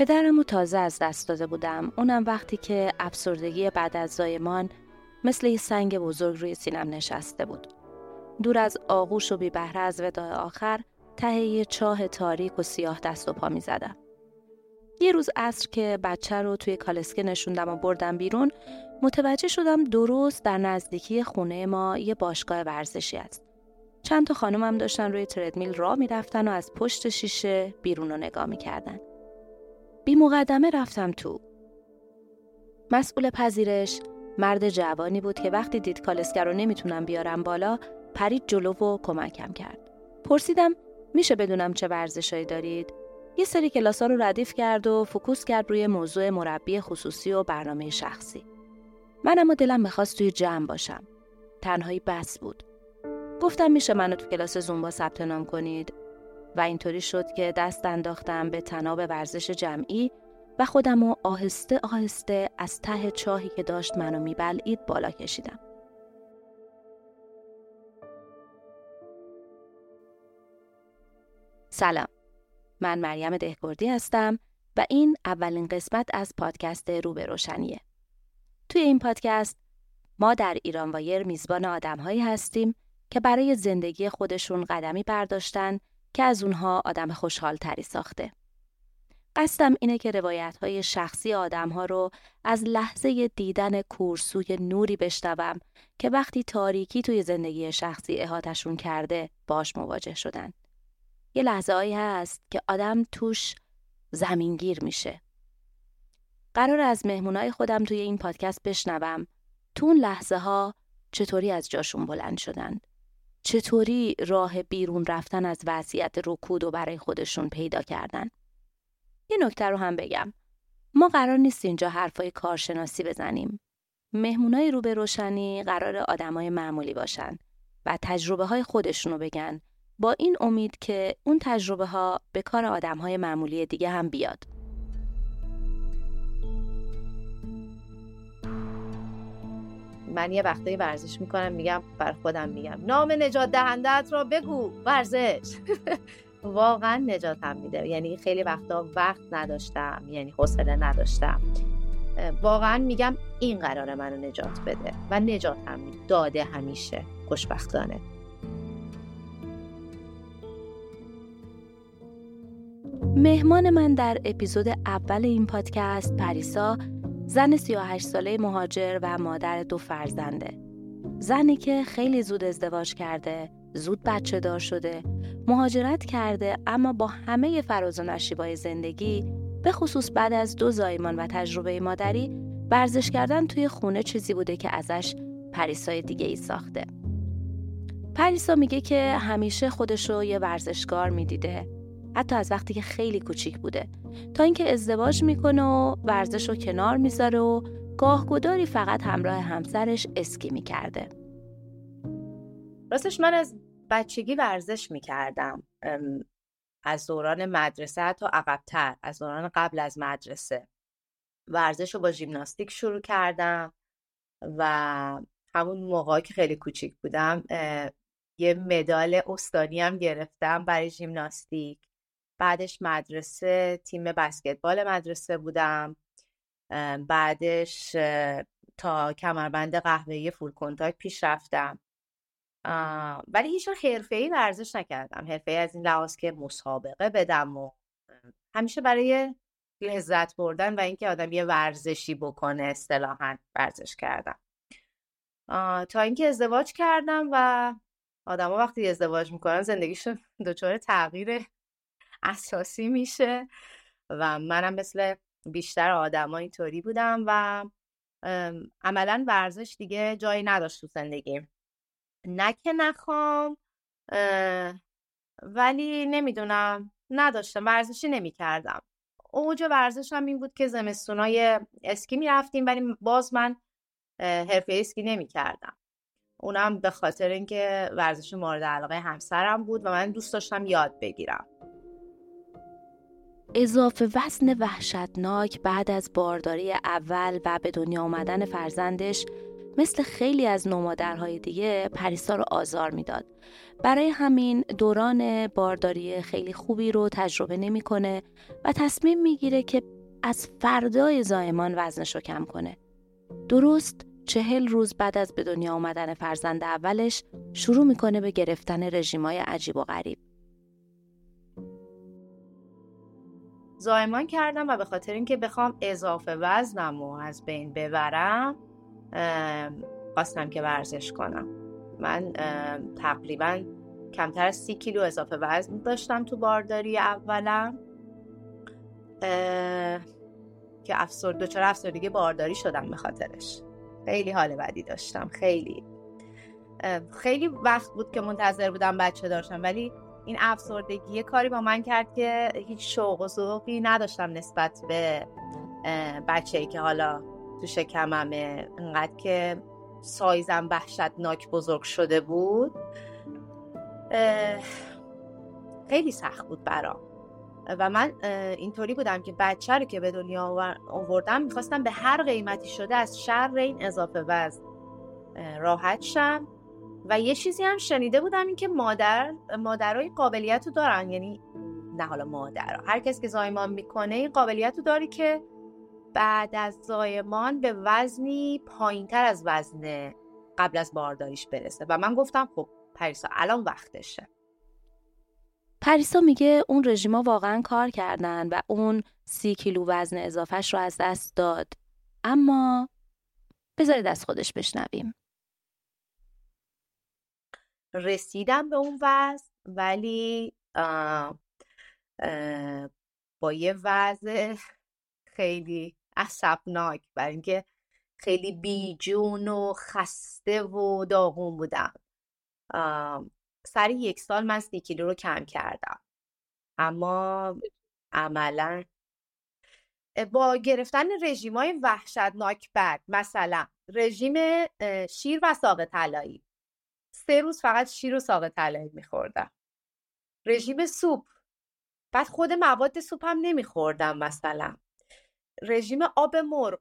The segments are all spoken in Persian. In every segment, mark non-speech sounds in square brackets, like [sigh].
پدرم رو تازه از دست داده بودم اونم وقتی که افسردگی بعد از زایمان مثل یه سنگ بزرگ روی سینم نشسته بود دور از آغوش و بی بهره از وداع آخر ته یه چاه تاریک و سیاه دست و پا می زدم. یه روز عصر که بچه رو توی کالسکه نشوندم و بردم بیرون متوجه شدم درست در نزدیکی خونه ما یه باشگاه ورزشی است. چند تا خانم داشتن روی تردمیل راه می‌رفتن و از پشت شیشه بیرون رو نگاه می‌کردن. بی مقدمه رفتم تو. مسئول پذیرش مرد جوانی بود که وقتی دید کالسکه رو نمی‌تونم بیارم بالا پرید جلو و کمکم کرد. پرسیدم میشه بدونم چه ورزشهایی دارید؟ یه سری کلاس ها رو ردیف کرد و فکوس کرد روی موضوع مربی خصوصی و برنامه شخصی. من اما دلم می‌خواست توی جمع باشم. تنهایی بس بود. گفتم میشه منو تو کلاس زومبا ثبت نام کنید و اینطوری شد که دست انداختم به تناب ورزش جمعی و خودم رو آهسته آهسته از ته چاهی که داشت منو میبلعید بالا کشیدم. سلام من مریم دهکردی هستم و این اولین قسمت از پادکست رو به روشنیه توی این پادکست ما در ایران وایر میزبان آدمهایی هستیم که برای زندگی خودشون قدمی برداشتن که از اونها آدم خوشحال تری ساخته. قصدم اینه که روایت های شخصی آدم ها رو از لحظه دیدن کورسوی نوری بشنوم که وقتی تاریکی توی زندگی شخصی احاتشون کرده باش مواجه شدن. یه لحظه هایی هست که آدم توش زمینگیر میشه. قرار از مهمونای خودم توی این پادکست بشنوم تو اون لحظه ها چطوری از جاشون بلند شدند. چطوری راه بیرون رفتن از وضعیت رکود و برای خودشون پیدا کردن. یه نکته رو هم بگم. ما قرار نیست اینجا حرفای کارشناسی بزنیم. مهمونای رو به روشنی قرار آدمای معمولی باشن و تجربه های خودشونو بگن با این امید که اون تجربه ها به کار آدم های معمولی دیگه هم بیاد. من یه وقتایی ورزش می‌کنم میگم بر خودم میگم. نام نجات دهندت را بگو ورزش. [laughs] واقعا نجاتم میده. یعنی خیلی وقتا وقت نداشتم یعنی حوصله نداشتم. واقعا میگم این قرار منو نجات بده و نجاتم داده همیشه. خوشبختانه. مهمان من در اپیزود اول این پادکست پریسا زن 38 ساله مهاجر و مادر دو فرزنده. زنی که خیلی زود ازدواج کرده، زود بچه دار شده، مهاجرت کرده اما با همه فراز و نشیبای زندگی به خصوص بعد از دو زایمان و تجربه مادری ورزش کردن توی خونه چیزی بوده که ازش پریسای دیگه ای ساخته. پریسا میگه که همیشه خودشو یه ورزشکار می‌دیده حتی از وقتی که خیلی کوچیک بوده. تا اینکه ازدواج می‌کنه و ورزش رو کنار می‌ذاره و گاهگداری فقط همراه همسرش اسکی می‌کرده. راستش من از بچگی ورزش می‌کردم. از دوران مدرسه حتی عقبتر از دوران قبل از مدرسه. ورزش رو با ژیمناستیک شروع کردم و همون موقع که خیلی کوچیک بودم یه مدال استانی هم گرفتم برای ژیمناستیک. بعدش مدرسه تیم بسکتبال مدرسه بودم. بعدش تا کمربند قهوه‌ای فول کنتاک پیش رفتم. ولی هیچ ای ورزش نکردم. ای از این لحاظ که مسابقه بدم و همیشه برای لذت بردن و اینکه آدم یه ورزشی بکنه اصطلاحا ورزش کردم. تا اینکه ازدواج کردم و آدما وقتی ازدواج می‌کنن زندگیشون [laughs] دچار تغییر اساسی میشه و منم مثل بیشتر آدم اینطوری بودم و عملا ورزش دیگه جایی نداشت تو زندگی. نه که نخوام ولی نمی‌دونم نداشتم ورزشی نمی‌کردم. اوج ورزشم این بود که زمستونای اسکی می‌رفتیم ولی باز من حرفه اسکی نمی‌کردم. اونم به خاطر اینکه ورزش مورد علاقه همسرم بود و من دوست داشتم یاد بگیرم. اضافه وزن وحشتناک بعد از بارداری اول و به دنیا آمدن فرزندش مثل خیلی از نومادرهای دیگه پریسا رو آزار می‌داد. برای همین دوران بارداری خیلی خوبی رو تجربه نمی‌کنه و تصمیم می‌گیره که از فردای زایمان وزنش رو کم کنه. درست چهل روز بعد از به دنیا آمدن فرزند اولش شروع می‌کنه به گرفتن رژیمای عجیب و غریب. زایمان کردم و به خاطر اینکه بخوام اضافه وزنم و از بین ببرم خواستم که ورزش کنم. من تقریبا کمتر از سی کیلو اضافه وزن داشتم تو بارداری اولم. که افسرد دچار افسردگی بارداری شدم به خاطرش. خیلی حال بدی داشتم خیلی. خیلی وقت بود که منتظر بودم بچه داشتم ولی این افسردگی کاری با من کرد که هیچ شوق و ذوقی نداشتم نسبت به بچه ای که حالا تو شکممه. انقدر که سایزم وحشتناک بزرگ شده بود خیلی سخت بود برام. و من اینطوری بودم که بچه رو که به دنیا آوردم می‌خواستم به هر قیمتی شده از شر این اضافه وزن راحت شم. و یه چیزی هم شنیده بودم این که مادر مادرای قابلیت رو دارن. یعنی نه حالا مادر هر کس که زایمان می‌کنه این قابلیت رو داره که بعد از زایمان به وزنی پایین تر از وزن قبل از بارداریش برسه. و من گفتم خب پریسا الان وقتشه. پریسا میگه اون رژیما واقعا کار کردن و اون سی کیلو وزن اضافهش رو از دست داد. اما بذارید از خودش بشنویم. رسیدم به اون وزن ولی با یه وضع خیلی عصبناک. برای اینکه خیلی بیجون و خسته و داغون بودم. سر یک سال من سی کیلو رو کم کردم. اما عملا با گرفتن رژیم های وحشتناک بعد مثلا رژیم شیر و ساق طلایی سه روز فقط شیر و ساق طلایی میخوردم. رژیم سوپ. بعد خود مواد سوپ هم نمیخوردم مثلا. رژیم آب مرغ.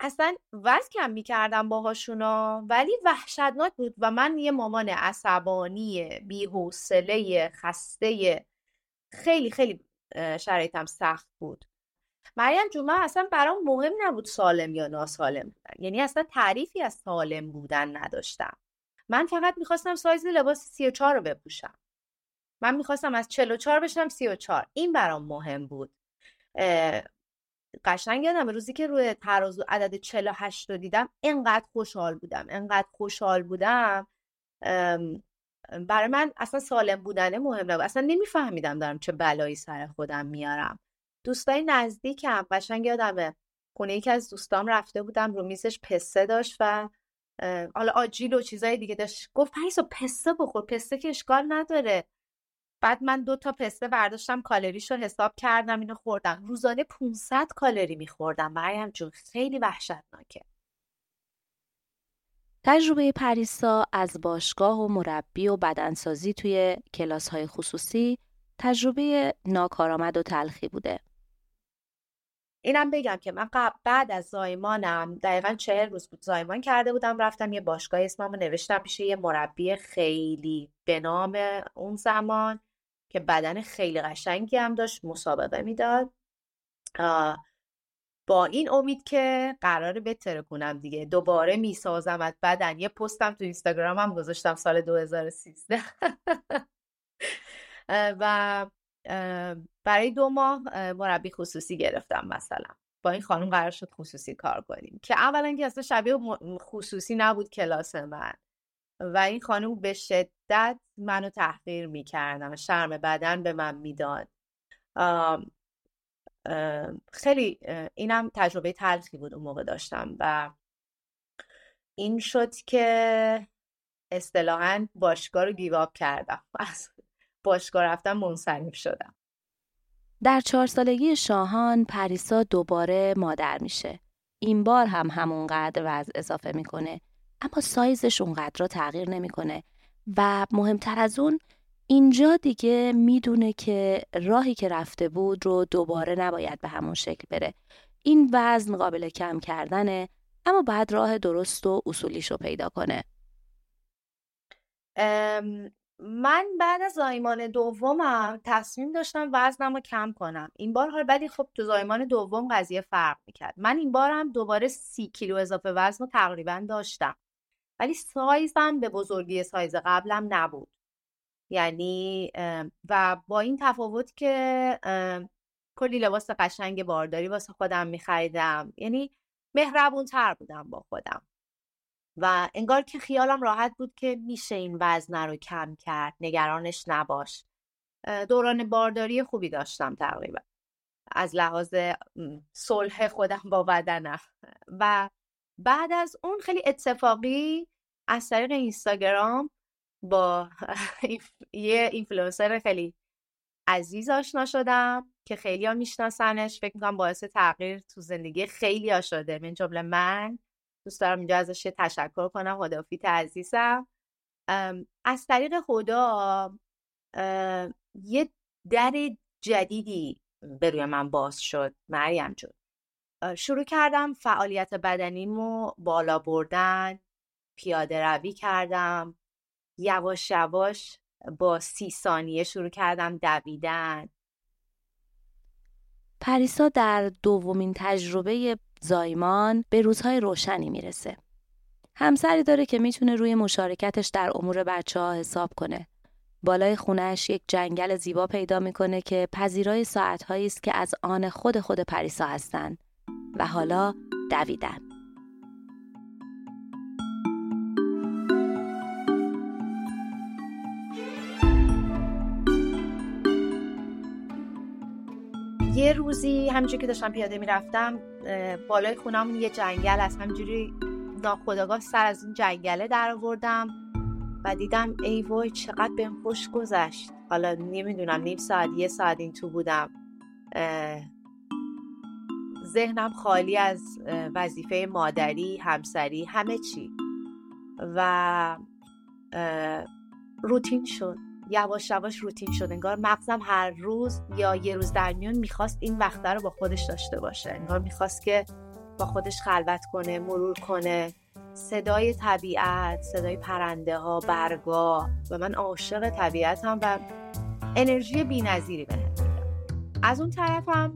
اصلا وزن کم می‌کردم باهاشونا ولی وحشتناک بود و من یه مامان عصبانی بیحوصله خسته. خیلی خیلی شرایطم سخت بود. مریم جون اصلا برام مهم نبود سالم یا ناسالم بودن. یعنی اصلا تعریفی از سالم بودن نداشتم. من فقط می‌خواستم سایز لباس 34 رو بپوشم. من می‌خواستم از 44 بشم 34 این برام مهم بود. قشنگ یادم روزی که روی ترازو عدد 48 رو دیدم انقدر خوشحال بودم انقدر خوشحال بودم. برای من اصلا سالم بودن مهم نبود. اصلا نمیفهمیدم دارم چه بلایی سر خودم میارم. دوستای نزدیکم قشنگ یادمه خونه یکی از دوستام رفته بودم رو میزش پسته داشت و حالا آجیل و چیزای دیگه داشت. گفت پریسا پسته بخور. پسته که اشکال نداره. بعد من دو تا پسته برداشتم کالریش رو حساب کردم اینو خوردم. روزانه 500 کالری میخوردم. مریم جون خیلی وحشتناکه. تجربه پریسا از باشگاه و مربی و بدنسازی توی کلاس های خصوصی تجربه ناکارآمد و تلخی بوده. اینم بگم که من بعد از زایمانم دقیقا چهل روز بود زایمان کرده بودم رفتم یه باشگاه اسممو نوشتم پیش یه مربی خیلی به نام اون زمان که بدن خیلی قشنگی هم داشت مسابقه می‌داد. با این امید که قرار بتره کنم دیگه. دوباره می‌سازم از بدن. یه پستم تو اینستاگرام هم گذاشتم سال 2013 و [laughs] برای دو ماه مربی خصوصی گرفتم مثلا. با این خانم قرار شد خصوصی کار کنیم. که اولا که اصلا شبیه خصوصی نبود کلاس من. و این خانم به شدت منو تحقیر می‌کردم شرم بدن به من می‌داد. خیلی اینم تجربه تلخی بود اون موقع داشتم. و این شد که اصطلاحا باشگاه رو گیواب کردم. [laughs] باشگاه رفتم منصرف شدم. در چهار سالگی شاهان پریسا دوباره مادر میشه. این بار هم همونقدر وزن اضافه می‌کنه اما سایزش اونقدر را تغییر نمی‌کنه. و مهمتر از اون اینجا دیگه می‌دونه که راهی که رفته بود رو دوباره نباید به همون شکل بره. این وزن قابل کم کردنه اما باید راه درست و اصولیش رو پیدا کنه. من بعد از زایمان دومم تصمیم داشتم وزنم رو کم کنم. این بار حال ولی خب تو زایمان دوم قضیه فرق می‌کرد. من این بارم دوباره سی کیلو اضافه وزن رو تقریبا داشتم. ولی سایزم به بزرگی سایز قبلم نبود. یعنی و با این تفاوت که کلی لباس قشنگ بارداری واسه خودم میخریدم. یعنی مهربون تر بودم با خودم. و انگار که خیالم راحت بود که میشه این وزن رو کم کرد نگرانش نباش. دوران بارداری خوبی داشتم تقریبا. از لحاظ صلح خودم با بدنم. و بعد از اون خیلی اتفاقی از طریق اینستاگرام با [laughs] یه اینفلوئنسر خیلی عزیز آشنا شدم که خیلی ها میشناسنش. فکر می‌کنم باعث تغییر تو زندگی خیلی ها شده. من جمله من دوست دارم اینجا ازش تشکر کنم هدافیت عزیزم. از طریق خدا یه در جدیدی به روی من باز شد مریم جون. شروع کردم فعالیت بدنیمو بالا بردن پیاده روی کردم یواش یواش با سی ثانیه شروع کردم دویدن. پریسا در دومین تجربه زایمان به روزهای روشنی می‌رسه. همسری داره که می‌تونه روی مشارکتش در امور بچه ها حساب کنه. بالای خونش یک جنگل زیبا پیدا می‌کنه که پذیرای ساعتهایی است که از آن خود خود پریسا هستند و حالا دویدن. یه روزی همینجوری که داشتم پیاده می‌رفتم بالای خونم یه جنگل از همینجوری ناخداگاه سر از این جنگله در آوردم و دیدم ای وای چقدر بهم خوش گذشت. حالا نمی‌دونم نیم ساعت یه ساعت این تو بودم. ذهنم خالی از وظیفه مادری همسری همه چی. و روتین شد. یواش یواش روتین شد. انگار مغزم هر روز یا یه روز در میون می‌خواست این وقته رو با خودش داشته باشه. انگار می‌خواست که با خودش خلوت کنه مرور کنه. صدای طبیعت صدای پرنده ها برگا و من عاشق طبیعتم و انرژی بینظیری به از اون طرفم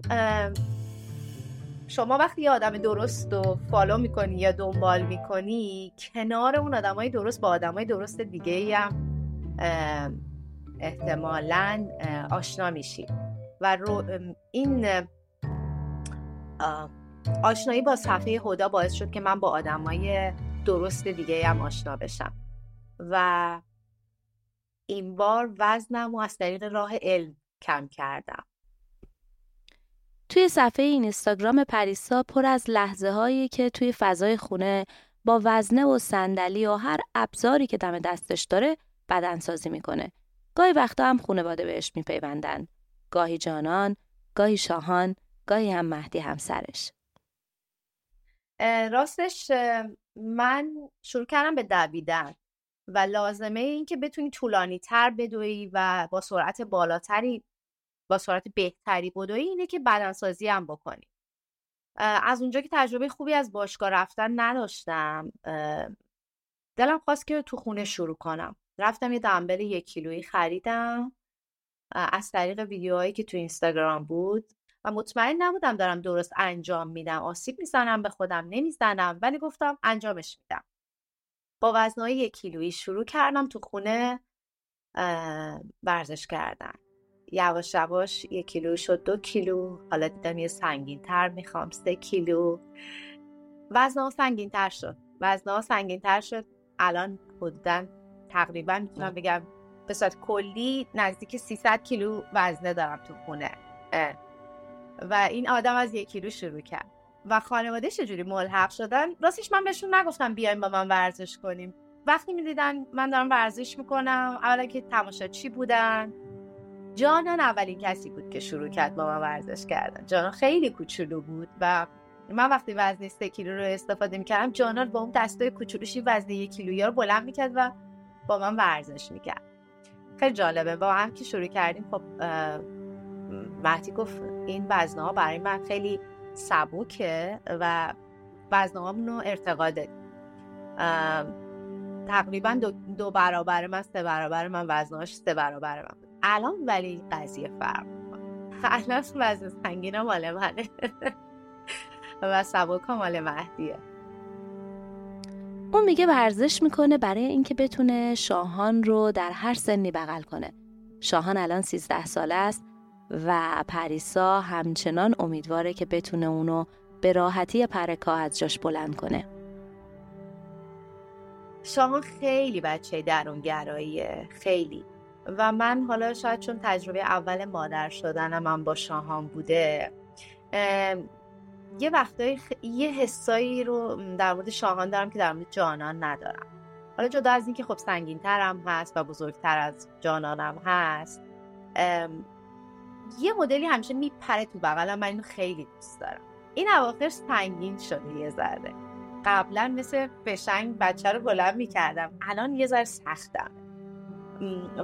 شما وقتی یه آدم درست رو فالو می‌کنی یا دنبال می‌کنی کنار اون آدمای درست با آدمای درست دیگه هم احتمالا آشنا میشی و رو این آشنایی با صفحه هدا باعث شد که من با آدمای درست دیگه هم آشنا بشم. و این بار وزنم و از طریق راه علم کم کردم. توی صفحه این اینستاگرام پریسا پر از لحظه هایی که توی فضای خونه با وزنه و صندلی و هر ابزاری که دم دستش داره بدنسازی می‌کنه. گاهی وقتا هم خونواده بهش میپیوندن. گاهی جانان، گاهی شاهان، گاهی هم مهدی همسرش. راستش من شروع کردم به دویدن و لازمه این که بتونی طولانی تر بدوی و با سرعت بالاتری با سرعت بهتری بدوی اینه که بدنسازی هم بکنی از اونجا که تجربه خوبی از باشگاه رفتن نداشتم دلم خواست که تو خونه شروع کنم رفتم یه دنبل یک کیلویی خریدم از طریق ویدیوهایی که تو اینستاگرام بود و مطمئن نبودم دارم درست انجام میدم. آسیب می‌زنم به خودم نمی‌زنم ولی گفتم انجامش میدم. با وزنهای یک کیلویی شروع کردم تو خونه ورزش کردن. یواش یواش یک کیلو شد دو کیلو. حالا دیدم یه سنگین تر می‌خوام سه کیلو. وزنها سنگین تر شد. وزنها سنگین تر شد. الان حدودا تقریبا می‌تونم بگم به صورت کلی نزدیک 300 کیلو وزنه دارم تو خونه. و این آدم از یک کیلو شروع کرد. و خانواده چجوری ملحق شدن؟ راستش من بهشون نگفتم بیایم با من ورزش کنیم. وقتی می‌دیدن من دارم ورزش می‌کنم اولا که چی بودن؟ جانان اولین کسی بود که شروع کرد با من ورزش کردن. جانان خیلی کوچولو بود و من وقتی وزن سه کیلو رو استفاده می‌کردم جانان با اون دستای کوچولوشی وزن یک کیلویی رو بلند می‌کرد و با من ورزش می‌کرد. خیلی جالبه. با هم که شروع کردیم خب مهدی گفت این وزنه ها برای من خیلی سبوکه و وزنامون رو ارتقا دادیم. تقریبا دو, دو برابر من سه برابر من وزناش سه برابر من الان ولی قضیه فرق الان وزن سنگین مال منه [laughs] و سبک مال مهدیه. اون میگه ورزش می‌کنه برای اینکه بتونه شاهان رو در هر سنی بغل کنه. شاهان الان 13 ساله است و پریسا همچنان امیدواره که بتونه اونو به راحتی پرکا از جاش بلند کنه. شاهان خیلی بچه درونگراییه خیلی. و من حالا شاید چون تجربه اول مادر شدنم من با شاهان بوده یه وقتایی یه حسایی رو در مورد شاهان دارم که در مورد جانان ندارم. حالا جدا از اینکه خب سنگین ترم هست و بزرگتر از جانانم هست یه مدلی همیشه میپره تو بغلم من اینو خیلی دوست دارم. این اواخر سنگین شده یه ذره. قبلا مثل فشنگ بچه رو بلند می‌کردم. الان یه ذره سختم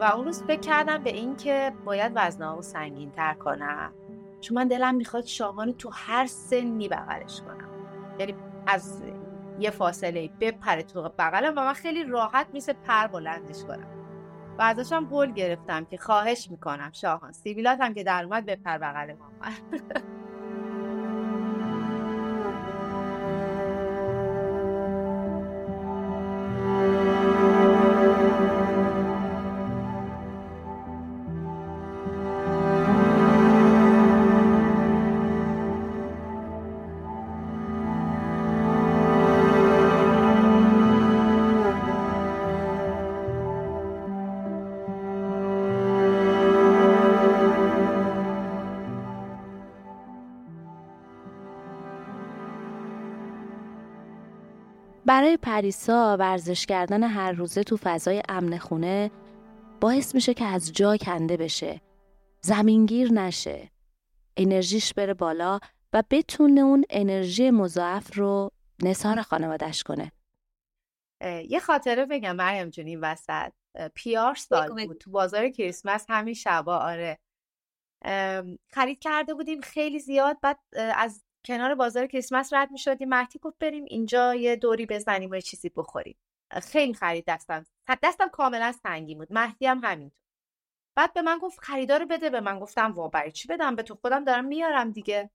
و اون روز فکر کردم به این که باید وزنه سنگین تر کنم. چون من دلم می‌خواد شاهان تو هر سنی بغلش کنم. یعنی از یه فاصله بپره تو بغلم و من خیلی راحت میشه پر بلندش کنم. و ازشم قول گرفتم که خواهش می‌کنم شاهان. سیبیلات هم که در اومد بپر بغل مامان [laughs] برای پریسا ورزش کردن هر روزه تو فضای امن خونه باعث میشه که از جا کنده بشه. زمینگیر نشه. انرژیش بره بالا و بتونه اون انرژی مضاعف رو نثار خانوادش کنه. یه خاطره بگم مریم جون این وسط. پیار سال بود تو بازار کریسمس همین شبا آره. خرید کرده بودیم خیلی زیاد بعد از کنار بازار کریسمس رد می شدیم مهدی گفت بریم اینجا یه دوری بزنیم و یه چیزی بخوریم. خیلی خرید دستم دستم کاملا سنگین بود. مهدی هم همینطور. بعد به من گفت خریدار بده به من. گفتم وا برای چی بدم؟ به تو خودم دارم میارم دیگه.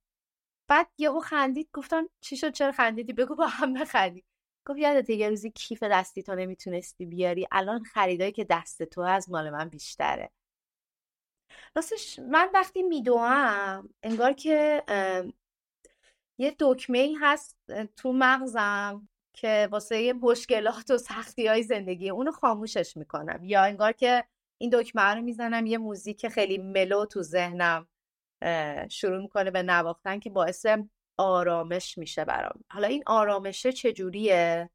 بعد یهو خندید. گفتم چی شد؟ چرا خندیدی؟ بگو با هم بخرید گفت یادت یه روزی کیف دستی تو نمی‌تونستی بیاری. الان خریدایی که دست تو از مال من بیشتره. راستش من وقتی میدوام انگار که یه دکمه هست تو مغزم که واسه مشکلات و سختی های زندگی اونو خاموشش می‌کنم. یا انگار که این دکمه رو می‌زنم یه موزیک خیلی ملو تو ذهنم شروع می‌کنه به نواختن که باعث آرامش میشه برام. حالا این آرامشه چجوریه؟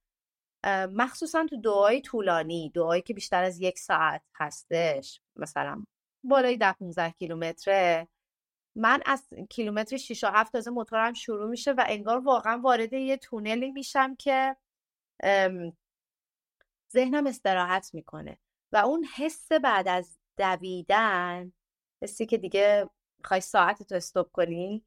مخصوصا تو دعای طولانی دعایی که بیشتر از یک ساعت هستش مثلا بالای ده 15 کیلومتره. من از کیلومتر 6 و 7 تازه موتورم شروع میشه و انگار واقعا وارد یه تونلی میشم که ذهنم استراحت می‌کنه و اون حس بعد از دویدن حسی که دیگه خواهی ساعت تو استوب کنی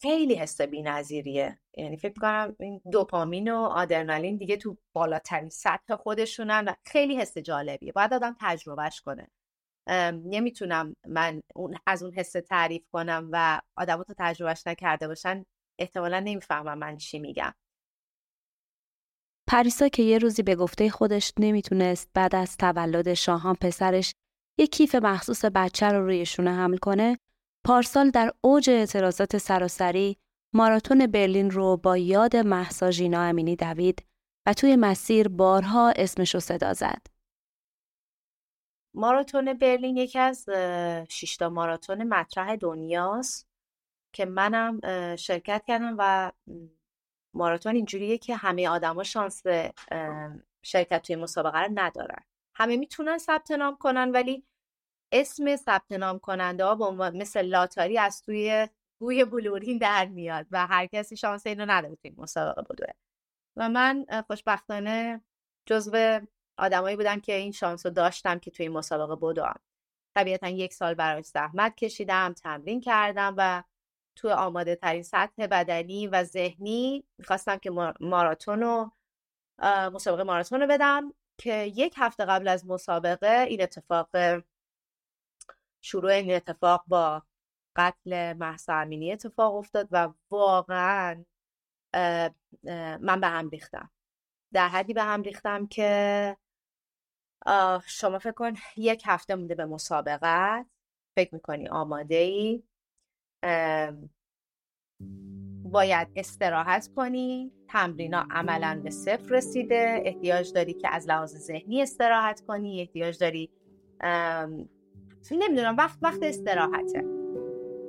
خیلی حس نظیریه یعنی فکر کنم این دوپامین و آدرنالین دیگه تو بالاترین سطح خودشونن و خیلی حس جالبیه. باید آدم تجربهش کنه. نمی‌تونم من اون از اون حس تعریف کنم و آدم تو تجربهش نکرده باشن احتمالا نمی‌فهمم من چی میگم پریسا که یه روزی به گفته خودش نمی‌تونست بعد از تولد شاهان پسرش یه کیف مخصوص بچه رو روی شونه حمل کنه پارسال در اوج اعتراضات سراسری ماراتون برلین رو با یاد محسا ژینا امینی دوید و توی مسیر بارها اسمش رو صدا زد. ماراتون برلین یکی از شیشتا ماراتون مطرح دنیاست که منم شرکت کردم و ماراتون اینجوریه که همه آدما شانس شرکت توی مسابقه رو ندارن. همه می‌تونن ثبت نام کنن ولی اسم ثبت نام کننده ها مثل لاتاری از توی گوی بلورین در میاد و هر کسی شانس اینو نداره توی مسابقه بوده و من خوشبختانه جزو آدمایی بودم که این شانس رو داشتم که توی این مسابقه بدوم طبیعتا یک سال براش زحمت کشیدم تمرین کردم و تو آماده ترین سطح بدنی و ذهنی می‌خواستم که ماراتون رو مسابقه ماراتون رو بدم که یک هفته قبل از مسابقه این اتفاق شروع این اتفاق با قتل محسا امینی اتفاق افتاد و واقعا من به هم ریختم. در حدی به هم ریختم که شما فکر کن یک هفته مونده به مسابقت. فکر می‌کنی آماده ای باید استراحت کنی. تمرینا عملا به صفر رسیده. احتیاج داری که از لحاظ ذهنی استراحت کنی. احتیاج داری نمی‌دونم وقت وقت استراحته.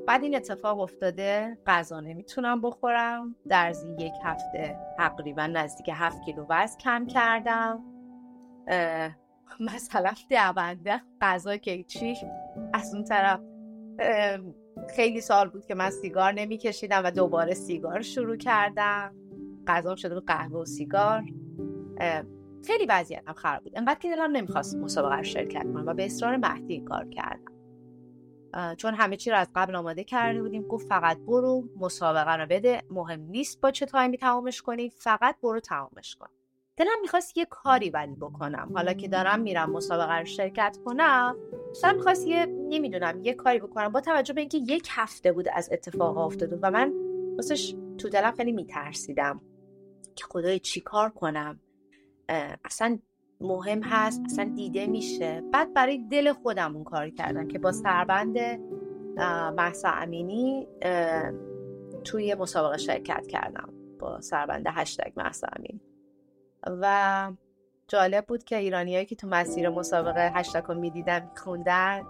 بعد این اتفاق افتاده. غذا نمی‌تونم بخورم. در یک هفته تقریبا نزدیک هفت کیلو وزن کم کردم. مثلا دونده غذا که چی؟ از اون طرف خیلی سال بود که من سیگار نمیکشیدم و دوباره سیگار شروع کردم. غذام شده بود قهوه و سیگار. خیلی وضعیتم خراب بود. انقدر که دلم نمی‌خواست مسابقه رو شرکت کنم و به اصرار مهدی کار کردم. چون همه چی رو از قبل آماده کرده بودیم. گفت فقط برو مسابقه رو بده. مهم نیست با چه تایمی تمامش کنی فقط برو تمامش کن. دلم می‌خواست یه کاری ولی بکنم. حالا که دارم میرم مسابقه رو شرکت کنم دلم می‌خواست یه نمی‌دونم یه کاری بکنم. با توجه به اینکه یک هفته بود از اتفاق افتاده و من واسش تو دلم خیلی میترسیدم که خدای چی کار کنم. اصلا مهم هست اصلا دیده میشه. بعد برای دل خودم اون کار کردم که با سربند محسا امینی توی مسابقه شرکت کردم. با سربند هشتگ محسا امینی. و جالب بود که ایرانیایی که تو مسیر مسابقه هشتگ رو می‌دیدن میخوندن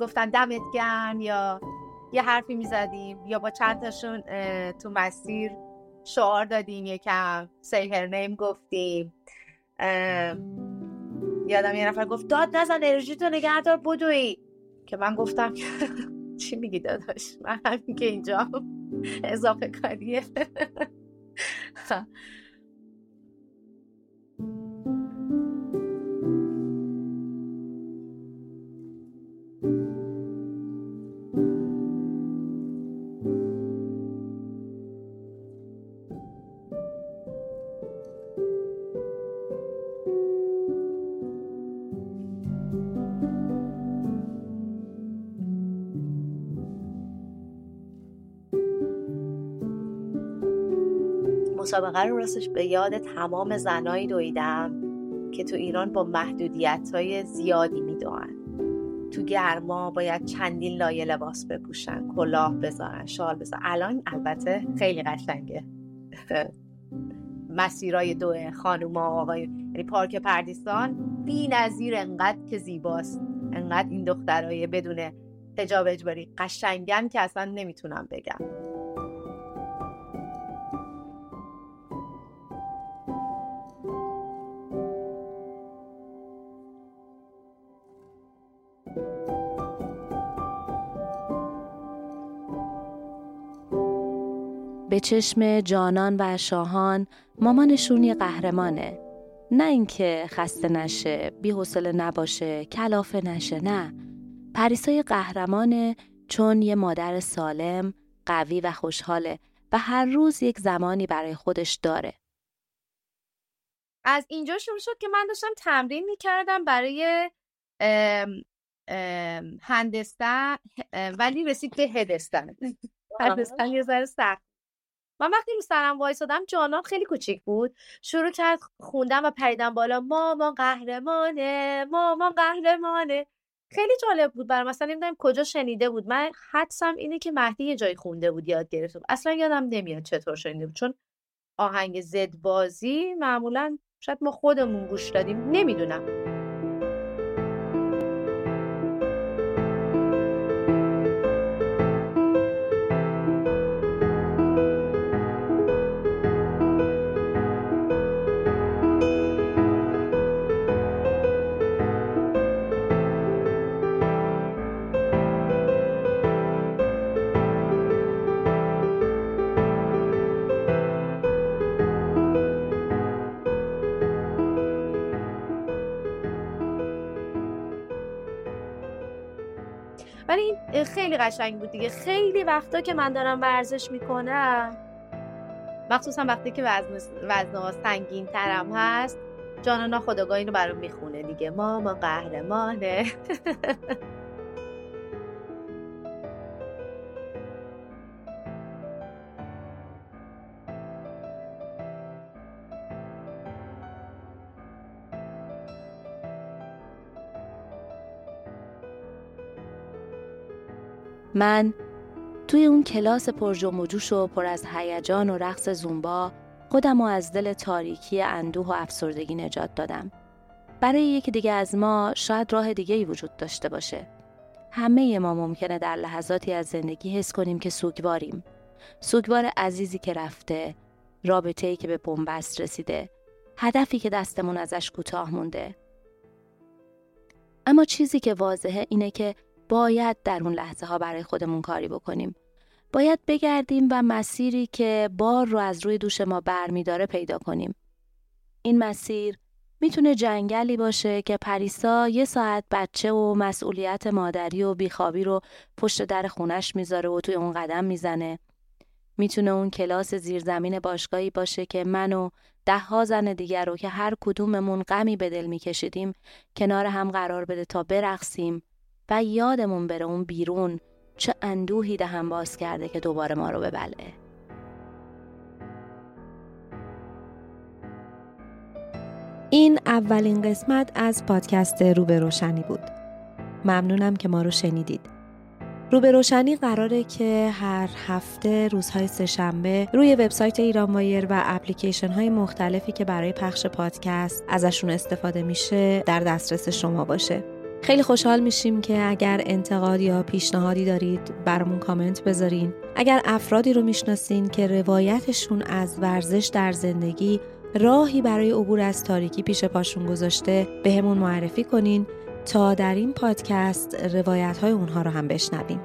گفتن دمت گرم یا یه حرفی می‌زدیم یا با چند تاشون تو مسیر شعار دادیم یکم سیهر نیم گفتیم. یادم یه نفر گفت داد نزن انرژی تو نگهدار بدوی. که من گفتم [laughs] چی میگی داداش؟ من همین که اینجا اضافه کاریه. 哈。مسابقه رو راستش به یاد تمام زنایی دویدم که تو ایران با محدودیت های زیادی میدوان تو گرما باید چندین لایه لباس بپوشن کلاه بذارن شال بذارن. الان البته خیلی قشنگه. [laughs] مسیرای دو خانوما آقای یعنی پارک پردیسان بی نظیر انقدر که زیباست. انقدر این دخترای بدون حجاب اجباری قشنگن که اصلا نمی‌تونم بگم. به چشم جانان و شاهان مامانشون یه قهرمانه. نه اینکه خسته نشه حوصله نباشه کلافه نشه نه. پریسای قهرمانه چون یه مادر سالم قوی و خوشحاله و هر روز یک زمانی برای خودش داره. از اینجا شروع شد که من داشتم تمرین می‌کردم برای هندستن ولی رسید به هدستن هندستن یه ذره سخت من وقتی رو سرم وایسادم جانان خیلی کوچیک بود. شروع کرد خوندم و پریدم بالا مامان قهرمانه مامان قهرمانه. خیلی جالب بود برام مثلا نمی‌دونم کجا شنیده بود. من حدسم اینه که مهدی یه جایی خونده بود یاد گرفته بود اصلا یادم نمیاد چطور شنیده بود. چون آهنگ زد بازی معمولا شاید ما خودمون گوش دادیم. نمی‌دونم. خیلی قشنگ بود دیگه. خیلی وقتا که من دارم ورزش می‌کنم مخصوصا وقتی که وزن وزن سنگین ترم هست جانانا خداگاه اینو برام می‌خونه دیگه. ماما قهرمانه. [laughs] من توی اون کلاس پر جنب و و پر از هیجان و رقص زومبا خودم رو از دل تاریکی اندوه و افسردگی نجات دادم. برای یکی دیگه از ما شاید راه دیگه ای وجود داشته باشه. همه ما ممکنه در لحظاتی از زندگی حس کنیم که سوگواریم. سوگوار عزیزی که رفته، رابطه ای که به بنبست رسیده، هدفی که دستمون ازش کوتاه مونده. اما چیزی که واضحه اینه که باید در اون لحظه ها برای خودمون کاری بکنیم. باید بگردیم و مسیری که بار رو از روی دوش ما بر داره پیدا کنیم. این مسیر می‌تونه جنگلی باشه که پریسا یه ساعت بچه و مسئولیت مادری و بیخوابی رو پشت در خونش می‌ذاره و توی اون قدم می‌زنه. می‌تونه اون کلاس زیرزمین باشگاهی باشه که من و ده ها زن دیگر رو که هر کدوممون غمی به دل میکشیدیم کنار هم قرار بده تا برقصیم و یادمون بره اون بیرون چه اندوهی دهم باز کرده که دوباره ما رو ببله. این اولین قسمت از پادکست روبه روشنی بود. ممنونم که ما رو شنیدید. روبه روشنی قراره که هر هفته روزهای سهشنبه روی وبسایت ایران وایر و اپلیکیشن های مختلفی که برای پخش پادکست ازشون استفاده میشه در دسترس شما باشه. خیلی خوشحال میشیم که اگر انتقاد یا پیشنهادی دارید برامون کامنت بذارین. اگر افرادی رو می‌شناسین که روایتشون از ورزش در زندگی راهی برای عبور از تاریکی پیش پاشون گذاشته به همون معرفی کنین تا در این پادکست روایت های اونها رو هم بشنویم.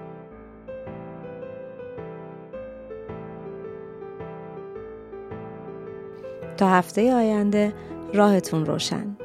تا هفته آینده راهتون روشن.